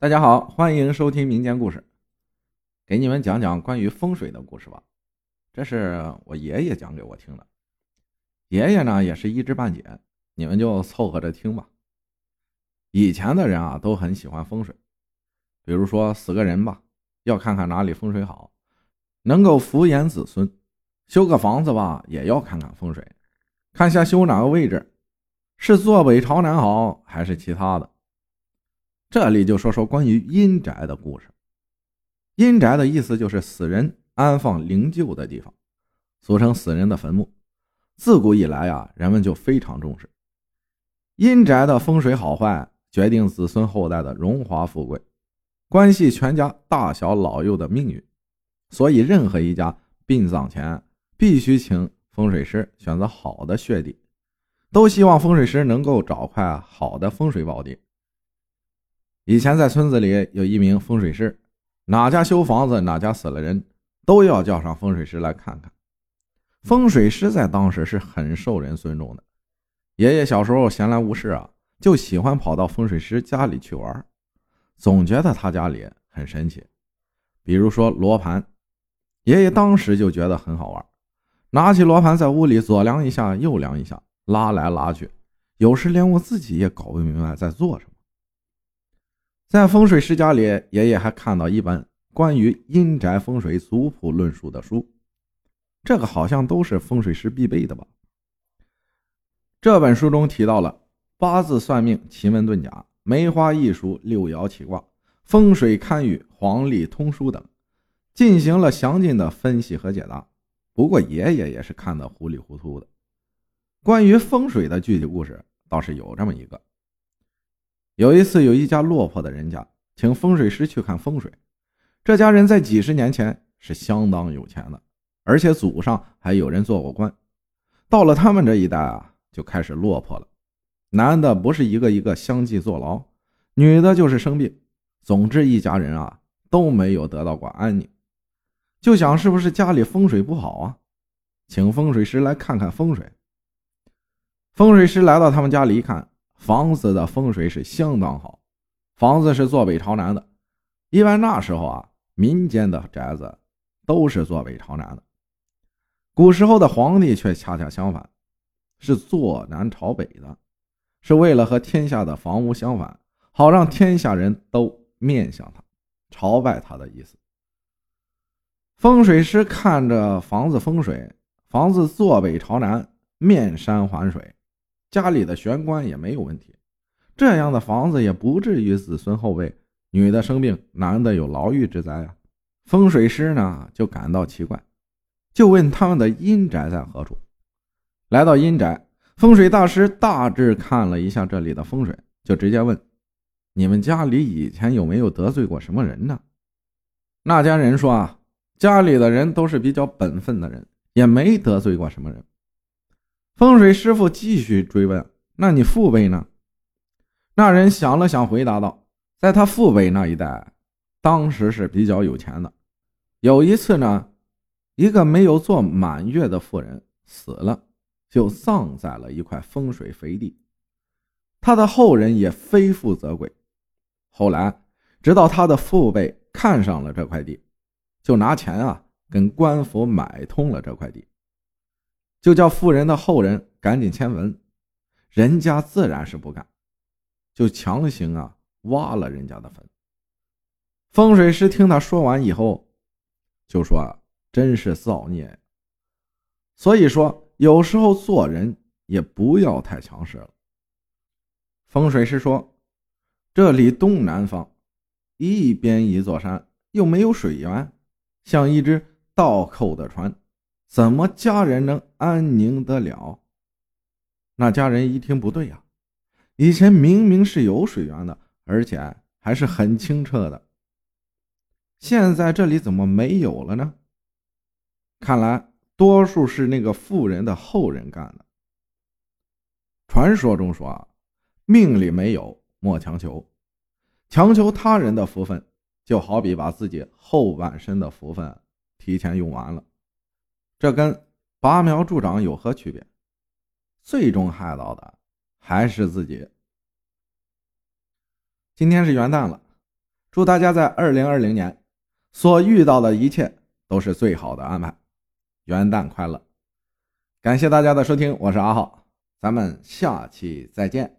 大家好，欢迎收听民间故事，给你们讲讲关于风水的故事吧。这是我爷爷讲给我听的，爷爷呢也是一知半解，你们就凑合着听吧。以前的人啊都很喜欢风水，比如说死个人吧，要看看哪里风水好，能够福延子孙；修个房子吧，也要看看风水，看下修哪个位置，是坐北朝南好，还是其他的。这里就说说关于阴宅的故事。阴宅的意思就是死人安放灵柩的地方，俗称死人的坟墓。自古以来呀，人们就非常重视阴宅的风水好坏，决定子孙后代的荣华富贵，关系全家大小老幼的命运。所以，任何一家殡葬前必须请风水师选择好的穴地，都希望风水师能够找块好的风水宝地。以前在村子里有一名风水师，哪家修房子，哪家死了人，都要叫上风水师来看看。风水师在当时是很受人尊重的。爷爷小时候闲来无事啊，就喜欢跑到风水师家里去玩，总觉得他家里很神奇。比如说罗盘，爷爷当时就觉得很好玩，拿起罗盘在屋里左量一下，右量一下，拉来拉去，有时连我自己也搞不明白在做什么。在风水师家里，爷爷还看到一本关于阴宅风水族谱论述的书，这个好像都是风水师必备的吧。这本书中提到了八字算命、奇门遁甲、梅花易数、六爻起卦、风水堪舆、黄历通书等，进行了详尽的分析和解答。不过爷爷也是看得糊里糊涂的。关于风水的具体故事倒是有这么一个。有一次，有一家落魄的人家请风水师去看风水。这家人在几十年前是相当有钱的，而且祖上还有人做过官。到了他们这一代啊，就开始落魄了。男的不是一个一个相继坐牢，女的就是生病。总之，一家人啊都没有得到过安宁。就想是不是家里风水不好啊？请风水师来看看风水。风水师来到他们家里一看。房子的风水是相当好，房子是坐北朝南的。一般那时候啊，民间的宅子都是坐北朝南的。古时候的皇帝却恰恰相反，是坐南朝北的，是为了和天下的房屋相反，好让天下人都面向他，朝拜他的意思。风水师看着房子风水，房子坐北朝南，面山环水。家里的玄关也没有问题，这样的房子也不至于子孙后辈女的生病，男的有牢狱之灾啊。风水师呢就感到奇怪，就问他们的阴宅在何处。来到阴宅，风水大师大致看了一下这里的风水，就直接问：“你们家里以前有没有得罪过什么人呢？”那家人说：“啊，家里的人都是比较本分的人，也没得罪过什么人。”风水师傅继续追问：“那你父辈呢？”那人想了想，回答道：“在他父辈那一代，当时是比较有钱的。有一次呢，一个没有做满月的妇人死了，就葬在了一块风水肥地。他的后人也非富则贵。后来，直到他的父辈看上了这块地，就拿钱啊跟官府买通了这块地。”就叫富人的后人赶紧迁坟，人家自然是不干，就强行啊挖了人家的坟。风水师听他说完以后，就说：“真是造孽。”所以说，有时候做人也不要太强势了。风水师说：“这里东南方，一边一座山，又没有水源，像一只倒扣的船。”怎么家人能安宁得了？那家人一听不对呀，以前明明是有水源的，而且还是很清澈的，现在这里怎么没有了呢？看来多数是那个富人的后人干的。传说中说啊，命里没有莫强求，强求他人的福分，就好比把自己后半生的福分提前用完了。这跟拔苗助长有何区别？最终害到的还是自己。今天是元旦了，祝大家在二零二零年所遇到的一切都是最好的安排。元旦快乐！感谢大家的收听，我是阿浩，咱们下期再见。